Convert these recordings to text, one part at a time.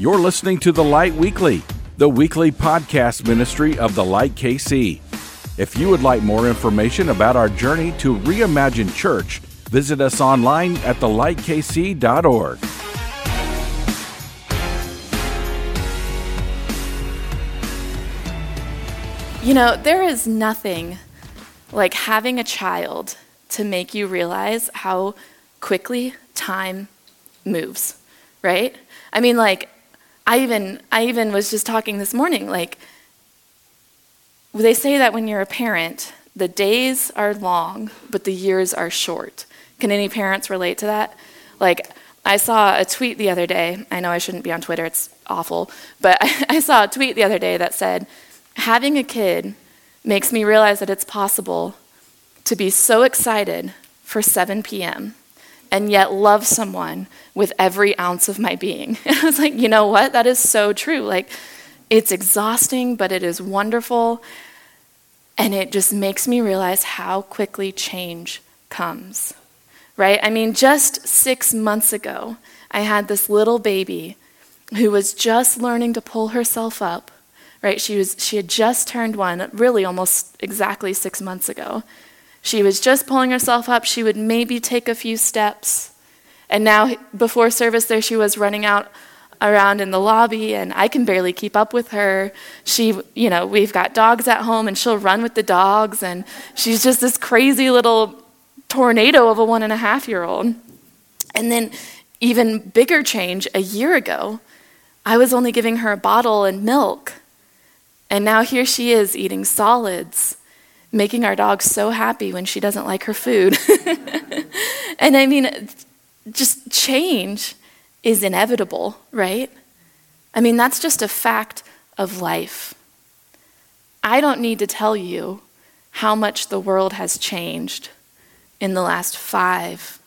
You're listening to The Light Weekly, the weekly podcast ministry of The Light KC. If you would like more information about our journey to reimagine church, visit us online at thelightkc.org. You know, there is nothing like having a child to make you realize how quickly time moves, right? I mean, like, I even, I even was just talking this morning, like, they say that when you're a parent, the days are long, but the years are short. Can any parents relate to that? Like, I saw a tweet the other day. I know I shouldn't be on Twitter, it's awful. But I, I saw a tweet the other day that said, Having a kid makes me realize that it's possible to be so excited for 7 p.m. and yet love someone with every ounce of my being. And I was like, you know what? That is so true. Like, it's exhausting, but it is wonderful. And it just makes me realize how quickly change comes, right? I mean, just six months ago, I had this little baby who was just learning to pull herself up, right? She, was, she had just turned one, really almost exactly six months ago. She was just pulling herself up. She would maybe take a few steps. And now, before service, there she was running out around in the lobby and I can barely keep up with her. She, you know, we've got dogs at home and she'll run with the dogs and she's just this crazy little tornado of a one and a half year old. And then, even bigger change, a year ago, I was only giving her a bottle and milk. And now here she is eating solids, making our dog so happy when she doesn't like her food. and I mean, just change is inevitable, right? I mean, that's just a fact of life. I don't need to tell you how much the world has changed in the last five,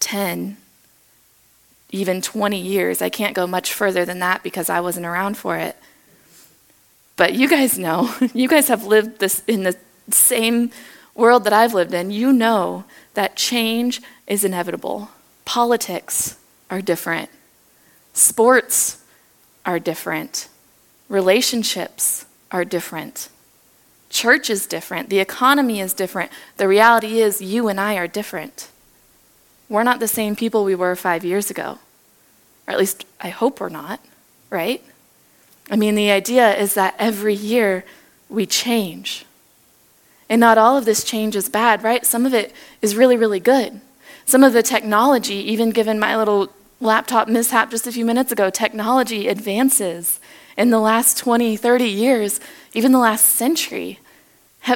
ten, even 20 years. I can't go much further than that because I wasn't around for it. But you guys know, you guys have lived this in the same world that I've lived in. You know that change is inevitable. Politics, are different. Sports are different. Relationships are different. Church is different. The economy is different. The reality is, you and I are different. We're not the same people we were five years ago. Or at least, I hope we're not, right? I mean, the idea is that every year we change. And not all of this change is bad, right? Some of it is really, really good. Some of the technology, even given my little laptop mishap just a few minutes ago, technology advances in the last 20, 30 years, even the last century.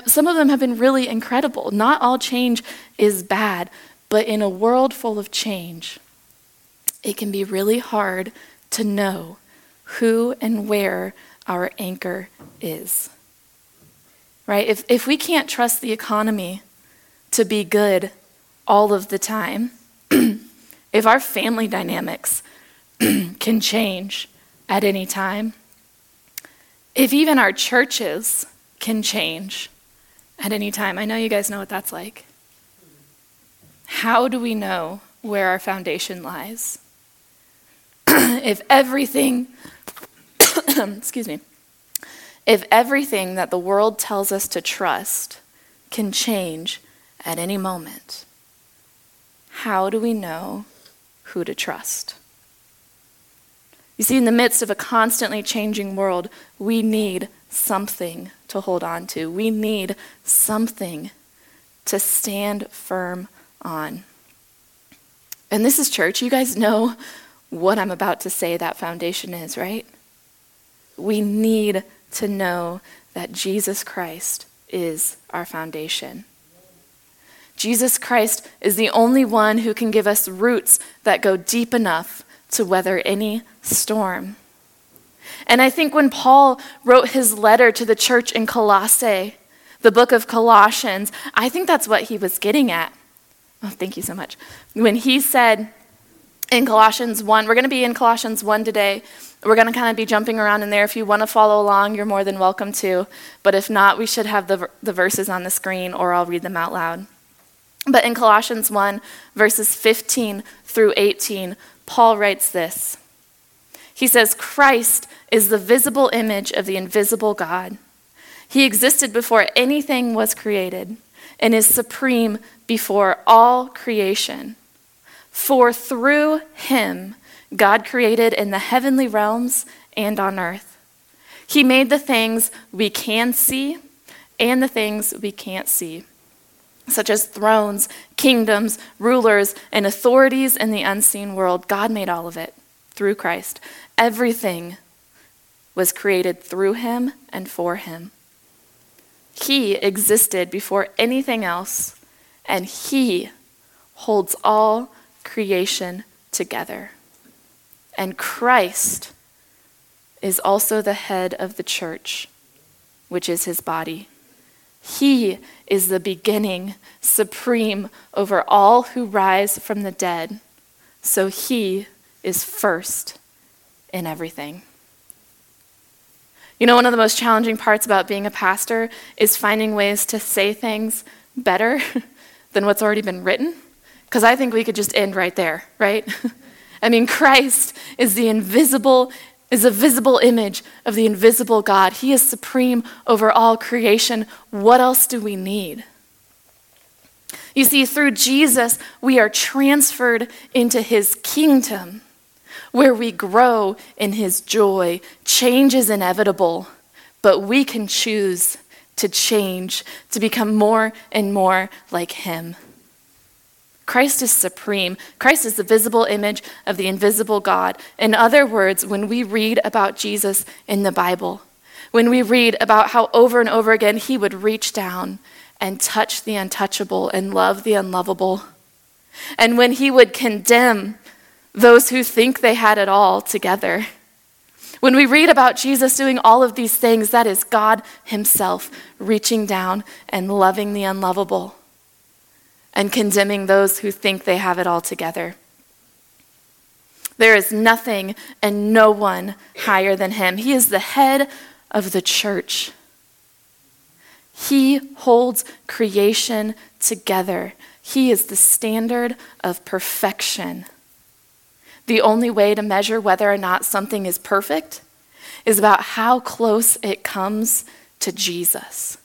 some of them have been really incredible. Not all change is bad, but in a world full of change, it can be really hard to know who and where our anchor is. Right? If, if we can't trust the economy to be good all of the time, if our family dynamics can change at any time, if even our churches can change at any time, I know you guys know what that's like. How do we know where our foundation lies? if everything, excuse me, if everything that the world tells us to trust can change at any moment, how do we know who to trust. You see, in the midst of a constantly changing world, we need something to hold on to. We need something to stand firm on. And this is church. You guys know what I'm about to say that foundation is, right? We need to know that Jesus Christ is our foundation. Jesus Christ is the only one who can give us roots that go deep enough to weather any storm. And I think when Paul wrote his letter to the church in Colossae, the book of Colossians, I think that's what he was getting at. Oh, thank you so much. When he said in Colossians 1, we're going to be in Colossians 1 today. We're going to kind of be jumping around in there. If you want to follow along, you're more than welcome to. But if not, we should have the, the verses on the screen or I'll read them out loud. But in Colossians 1, verses 15 through 18, Paul writes this He says, Christ is the visible image of the invisible God. He existed before anything was created and is supreme before all creation. For through him, God created in the heavenly realms and on earth. He made the things we can see and the things we can't see, such as thrones, kingdoms, rulers, and authorities in the unseen world. God made all of it through Christ. Everything was created through him and for him. He existed before anything else, and He holds all creation together. And Christ is also the head of the church, which is His body. He is the beginning, supreme over all who rise from the dead. So He is first in everything. You know, one of the most challenging parts about being a pastor is finding ways to say things better than what's already been written. Because I think we could just end right there, right? I mean, Christ is the invisible, is a visible image of the invisible God. He is supreme over all creation. What else do we need? You see, through Jesus, we are transferred into his kingdom where we grow in His joy. Change is inevitable, but we can choose to change, to become more and more like Him. Christ is supreme. Christ is the visible image of the invisible God. In other words, when we read about Jesus in the Bible, when we read about how over and over again he would reach down and touch the untouchable and love the unlovable, and when he would condemn those who think they had it all together. When we read about Jesus doing all of these things, that is God Himself reaching down and loving the unlovable and condemning those who think they have it all together. There is nothing and no one higher than Him. He is the head of the church. He holds creation together. He is the standard of perfection. The only way to measure whether or not something is perfect is about how close it comes to Jesus.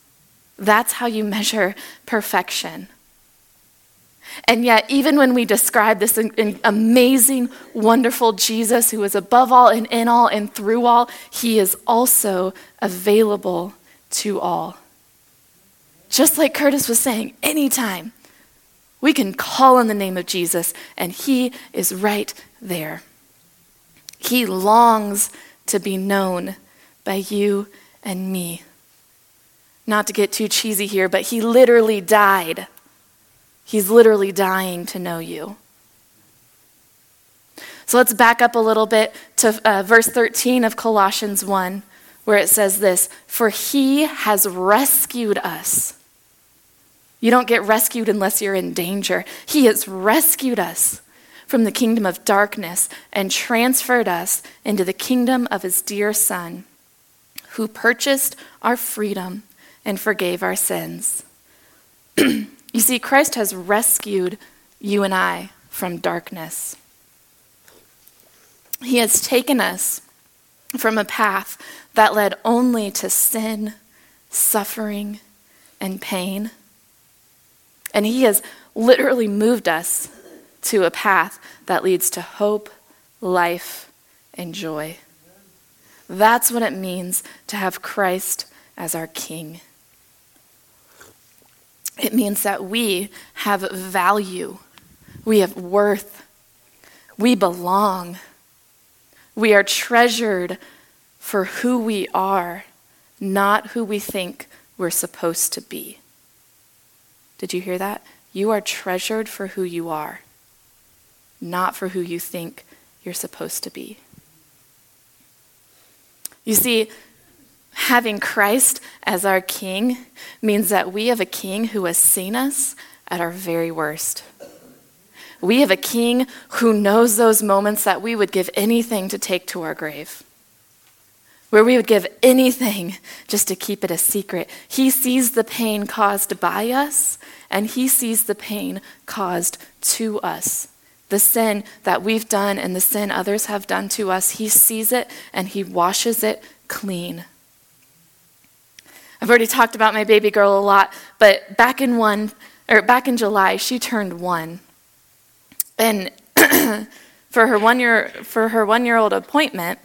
That's how you measure perfection. And yet, even when we describe this amazing, wonderful Jesus who is above all and in all and through all, he is also available to all. Just like Curtis was saying, anytime we can call on the name of Jesus and he is right there. He longs to be known by you and me. Not to get too cheesy here, but he literally died. He's literally dying to know you. So let's back up a little bit to uh, verse 13 of Colossians 1, where it says this For he has rescued us. You don't get rescued unless you're in danger. He has rescued us from the kingdom of darkness and transferred us into the kingdom of his dear Son, who purchased our freedom and forgave our sins. you see, Christ has rescued you and I from darkness. He has taken us from a path that led only to sin, suffering, and pain. And He has literally moved us to a path that leads to hope, life, and joy. That's what it means to have Christ as our King. It means that we have value, we have worth, we belong, we are treasured for who we are, not who we think we're supposed to be. Did you hear that? You are treasured for who you are not for who you think you're supposed to be. You see, having Christ as our King means that we have a King who has seen us at our very worst. We have a King who knows those moments that we would give anything to take to our grave, where we would give anything just to keep it a secret. He sees the pain caused by us, and He sees the pain caused to us the sin that we've done and the sin others have done to us. He sees it and He washes it clean. I've already talked about my baby girl a lot, but back in one or back in July, she turned one. And for her one year for her one year old appointment,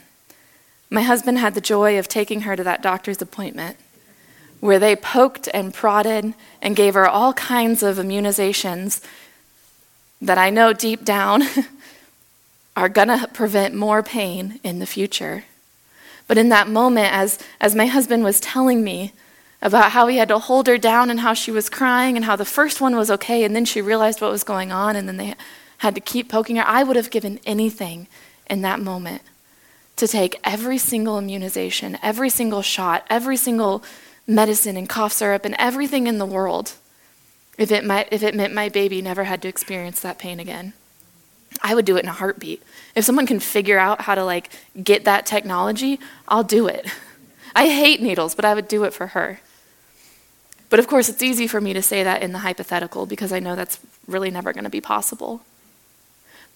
my husband had the joy of taking her to that doctor's appointment where they poked and prodded and gave her all kinds of immunizations that I know deep down are going to prevent more pain in the future. But in that moment, as, as my husband was telling me about how he had to hold her down and how she was crying and how the first one was okay and then she realized what was going on and then they had to keep poking her, I would have given anything in that moment to take every single immunization, every single shot, every single medicine and cough syrup and everything in the world if it, might, if it meant my baby never had to experience that pain again. I would do it in a heartbeat. If someone can figure out how to like get that technology, I'll do it. I hate needles, but I would do it for her. But of course, it's easy for me to say that in the hypothetical because I know that's really never going to be possible.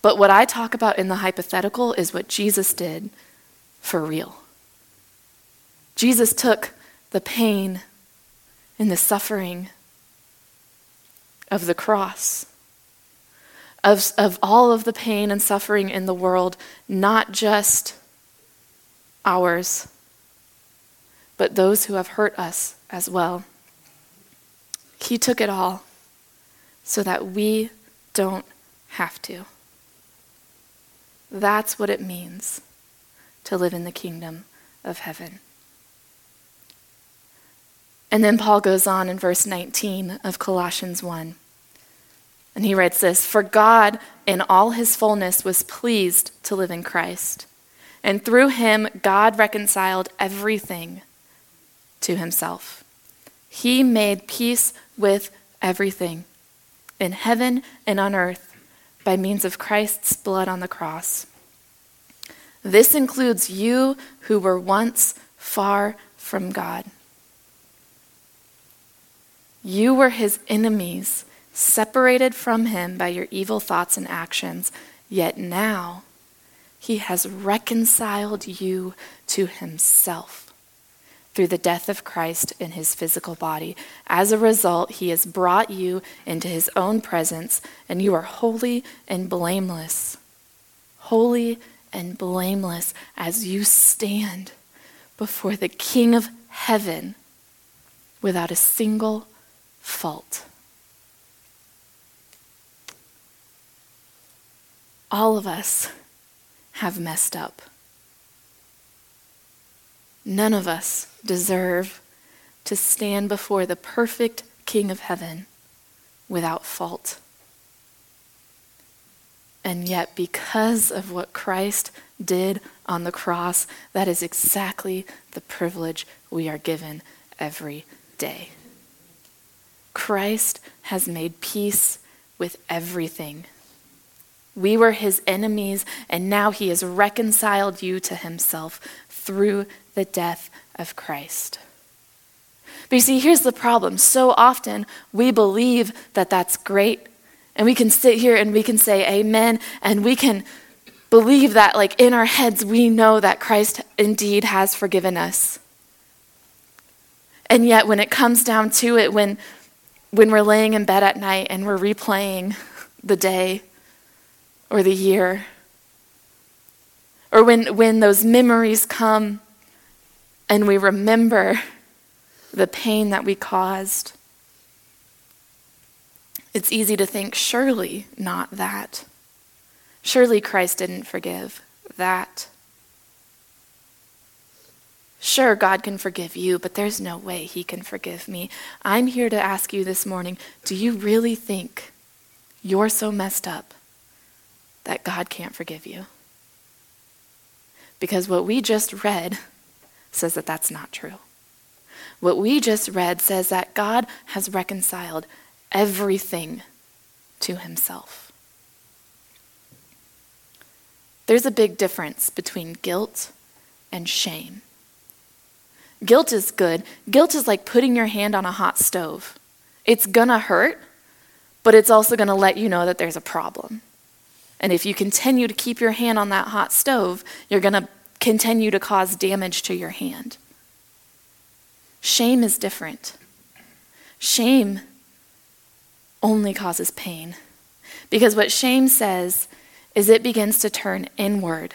But what I talk about in the hypothetical is what Jesus did for real. Jesus took the pain and the suffering of the cross, of, of all of the pain and suffering in the world, not just ours, but those who have hurt us as well. He took it all so that we don't have to. That's what it means to live in the kingdom of heaven. And then Paul goes on in verse 19 of Colossians 1. And he writes this For God, in all his fullness, was pleased to live in Christ. And through him, God reconciled everything to himself. He made peace with everything, in heaven and on earth, by means of Christ's blood on the cross. This includes you who were once far from God. You were his enemies, separated from him by your evil thoughts and actions, yet now he has reconciled you to himself through the death of Christ in his physical body. As a result, he has brought you into his own presence, and you are holy and blameless. Holy and blameless as you stand before the King of heaven without a single fault. All of us have messed up. None of us deserve to stand before the perfect King of heaven without fault. And yet, because of what Christ did on the cross, that is exactly the privilege we are given every day. Christ has made peace with everything. We were his enemies, and now he has reconciled you to himself through the death of Christ. But you see, here's the problem. So often we believe that that's great, and we can sit here and we can say amen, and we can believe that, like in our heads, we know that Christ indeed has forgiven us. And yet, when it comes down to it, when when we're laying in bed at night and we're replaying the day or the year, or when, when those memories come and we remember the pain that we caused, it's easy to think, surely not that. Surely Christ didn't forgive that. Sure, God can forgive you, but there's no way He can forgive me. I'm here to ask you this morning do you really think you're so messed up that God can't forgive you? Because what we just read says that that's not true. What we just read says that God has reconciled everything to Himself. There's a big difference between guilt and shame. Guilt is good. Guilt is like putting your hand on a hot stove. It's gonna hurt, but it's also gonna let you know that there's a problem. And if you continue to keep your hand on that hot stove, you're to continue to cause damage to your hand. Shame is different. Shame only causes pain. Because what shame says is it begins to turn inward.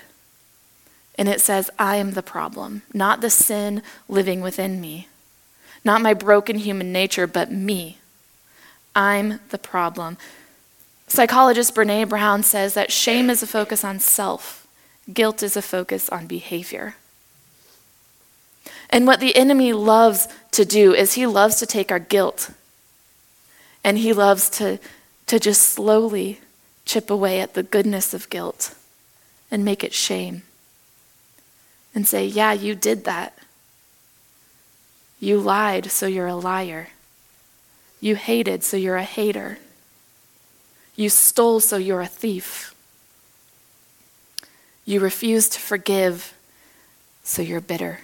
And it says, I am the problem, not the sin living within me, not my broken human nature, but me. I'm the problem. Psychologist Brene Brown says that shame is a focus on self, guilt is a focus on behavior. And what the enemy loves to do is he loves to take our guilt and he loves to, to just slowly chip away at the goodness of guilt and make it shame. And say, yeah, you did that. You lied, so you're a liar. You hated, so you're a hater. You stole, so you're a thief. You refuse to forgive, so you're bitter.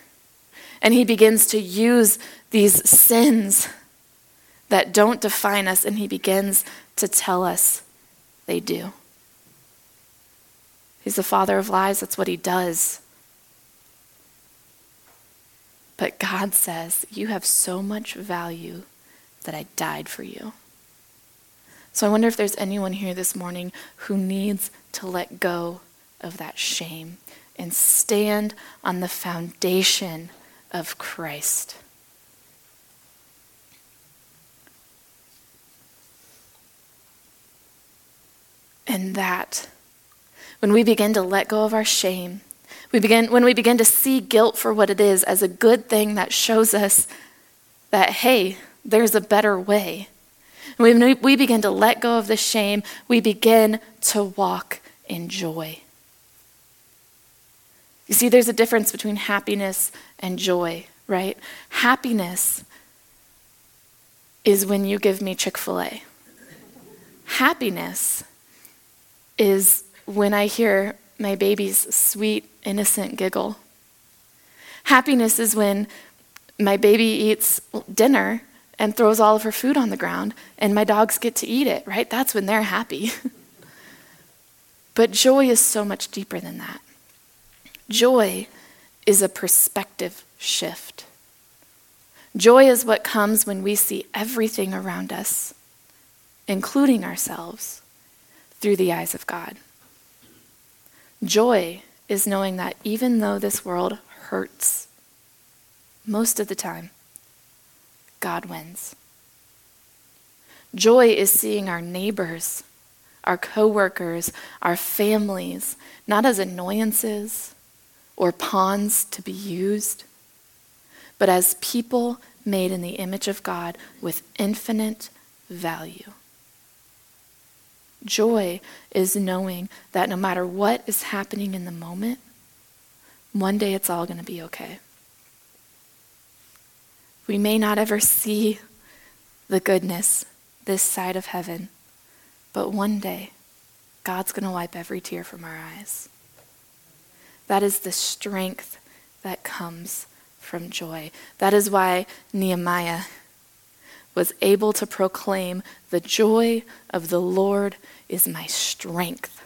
And he begins to use these sins that don't define us, and he begins to tell us they do. He's the father of lies, that's what he does. But God says, You have so much value that I died for you. So I wonder if there's anyone here this morning who needs to let go of that shame and stand on the foundation of Christ. And that, when we begin to let go of our shame, we begin, when we begin to see guilt for what it is as a good thing that shows us that, hey, there's a better way. when we begin to let go of the shame, we begin to walk in joy. You see, there's a difference between happiness and joy, right? Happiness is when you give me Chick fil A. Happiness is when I hear my baby's sweet, innocent giggle. Happiness is when my baby eats dinner and throws all of her food on the ground and my dogs get to eat it, right? That's when they're happy. but joy is so much deeper than that. Joy is a perspective shift. Joy is what comes when we see everything around us, including ourselves, through the eyes of God. Joy is knowing that even though this world hurts, most of the time, God wins. Joy is seeing our neighbors, our coworkers, our families, not as annoyances or pawns to be used, but as people made in the image of God with infinite value. Joy is knowing that no matter what is happening in the moment, one day it's all going to be okay. We may not ever see the goodness this side of heaven, but one day God's going to wipe every tear from our eyes. That is the strength that comes from joy. That is why Nehemiah was able to proclaim, The joy of the Lord is my strength.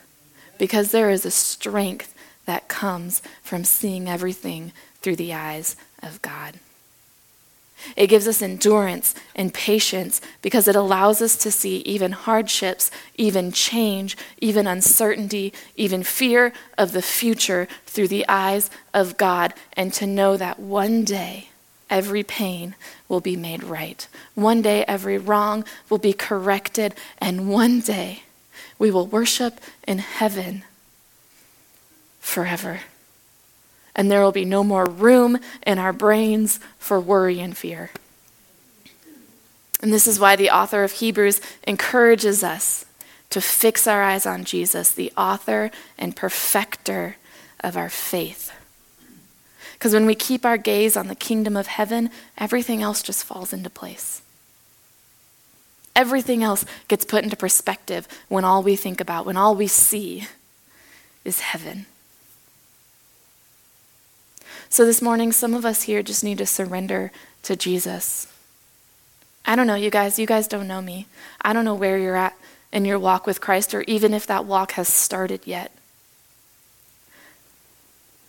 Because there is a strength that comes from seeing everything through the eyes of God. It gives us endurance and patience because it allows us to see even hardships, even change, even uncertainty, even fear of the future through the eyes of God, and to know that one day every pain will be made right. One day every wrong will be corrected, and one day we will worship in heaven forever. And there will be no more room in our brains for worry and fear. And this is why the author of Hebrews encourages us to fix our eyes on Jesus, the author and perfecter of our faith. Because when we keep our gaze on the kingdom of heaven, everything else just falls into place. Everything else gets put into perspective when all we think about, when all we see is heaven. So this morning, some of us here just need to surrender to Jesus. I don't know, you guys. You guys don't know me. I don't know where you're at in your walk with Christ, or even if that walk has started yet.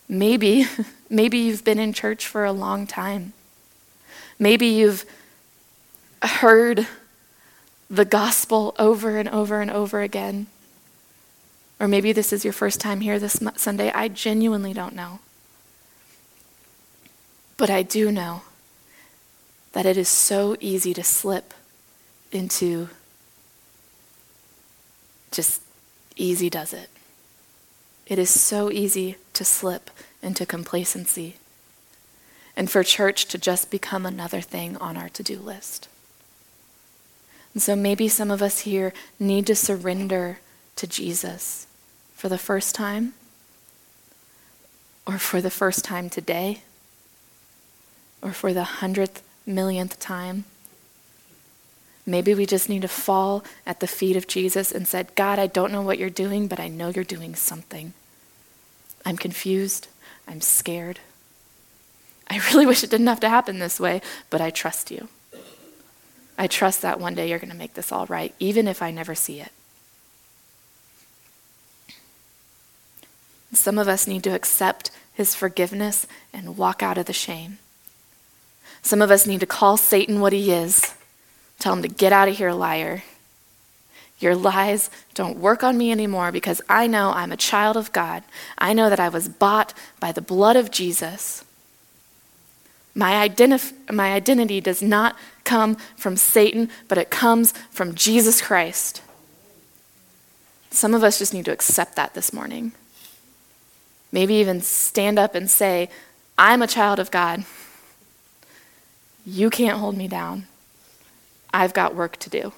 Maybe, maybe you've been in church for a long time. Maybe you've heard the gospel over and over and over again. Or maybe this is your first time here this Sunday. I genuinely don't know. But I do know that it is so easy to slip into just easy does it. It is so easy to slip into complacency and for church to just become another thing on our to do list. And so maybe some of us here need to surrender to Jesus for the first time or for the first time today or for the hundredth millionth time. Maybe we just need to fall at the feet of Jesus and said, God, I don't know what you're doing, but I know you're doing something. I'm confused. I'm scared. I really wish it didn't have to happen this way, but I trust you. I trust that one day you're going to make this all right, even if I never see it. Some of us need to accept his forgiveness and walk out of the shame. Some of us need to call Satan what he is. Tell him to get out of here, liar. Your lies don't work on me anymore because I know I'm a child of God. I know that I was bought by the blood of Jesus. My, identif- my identity does not come from Satan, but it comes from Jesus Christ. Some of us just need to accept that this morning. Maybe even stand up and say, I'm a child of God. You can't hold me down. I've got work to do.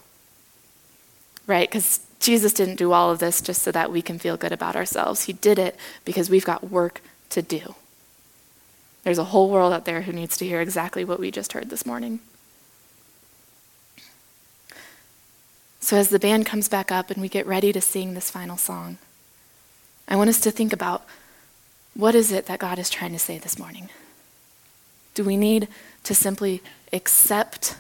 Right? Because Jesus didn't do all of this just so that we can feel good about ourselves. He did it because we've got work to do. There's a whole world out there who needs to hear exactly what we just heard this morning. So, as the band comes back up and we get ready to sing this final song, I want us to think about what is it that God is trying to say this morning? Do we need to simply accept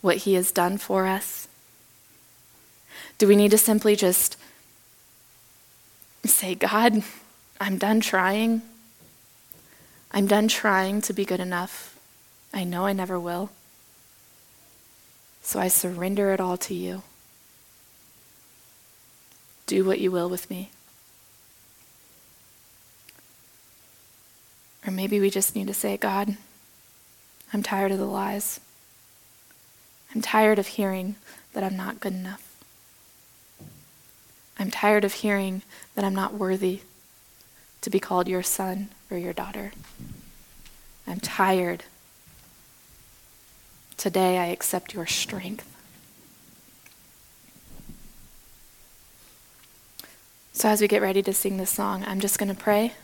what He has done for us? Do we need to simply just say, God, I'm done trying? I'm done trying to be good enough. I know I never will. So I surrender it all to you. Do what you will with me. Or maybe we just need to say, God, I'm tired of the lies. I'm tired of hearing that I'm not good enough. I'm tired of hearing that I'm not worthy to be called your son or your daughter. I'm tired. Today I accept your strength. So, as we get ready to sing this song, I'm just going to pray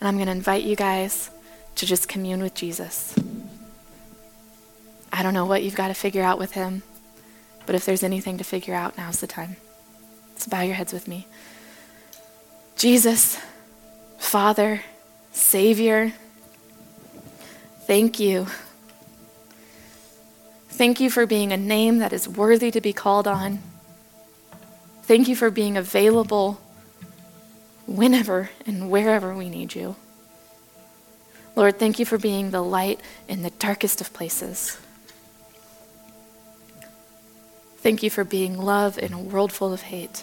and I'm going to invite you guys to just commune with Jesus. I don't know what you've got to figure out with him, but if there's anything to figure out, now's the time. So bow your heads with me. Jesus, Father, Savior, thank you. Thank you for being a name that is worthy to be called on. Thank you for being available whenever and wherever we need you. Lord, thank you for being the light in the darkest of places. Thank you for being love in a world full of hate.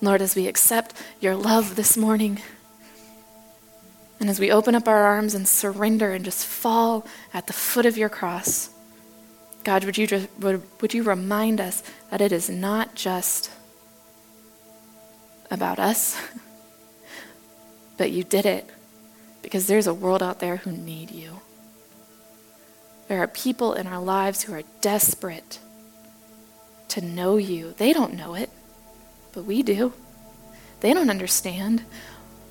Lord, as we accept your love this morning, and as we open up our arms and surrender and just fall at the foot of your cross, God, would you, would, would you remind us that it is not just about us, but you did it because there's a world out there who need you. There are people in our lives who are desperate to know you. They don't know it, but we do. They don't understand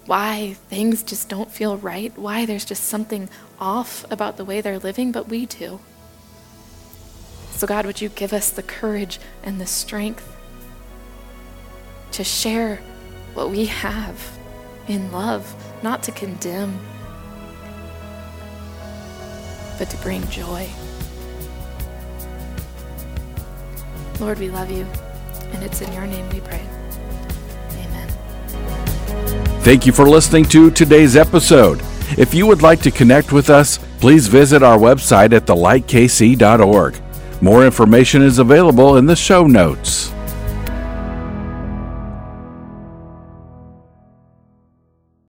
why things just don't feel right, why there's just something off about the way they're living, but we do. So, God, would you give us the courage and the strength to share what we have in love, not to condemn, but to bring joy. Lord, we love you, and it's in your name we pray. Amen. Thank you for listening to today's episode. If you would like to connect with us, please visit our website at thelightkc.org. More information is available in the show notes.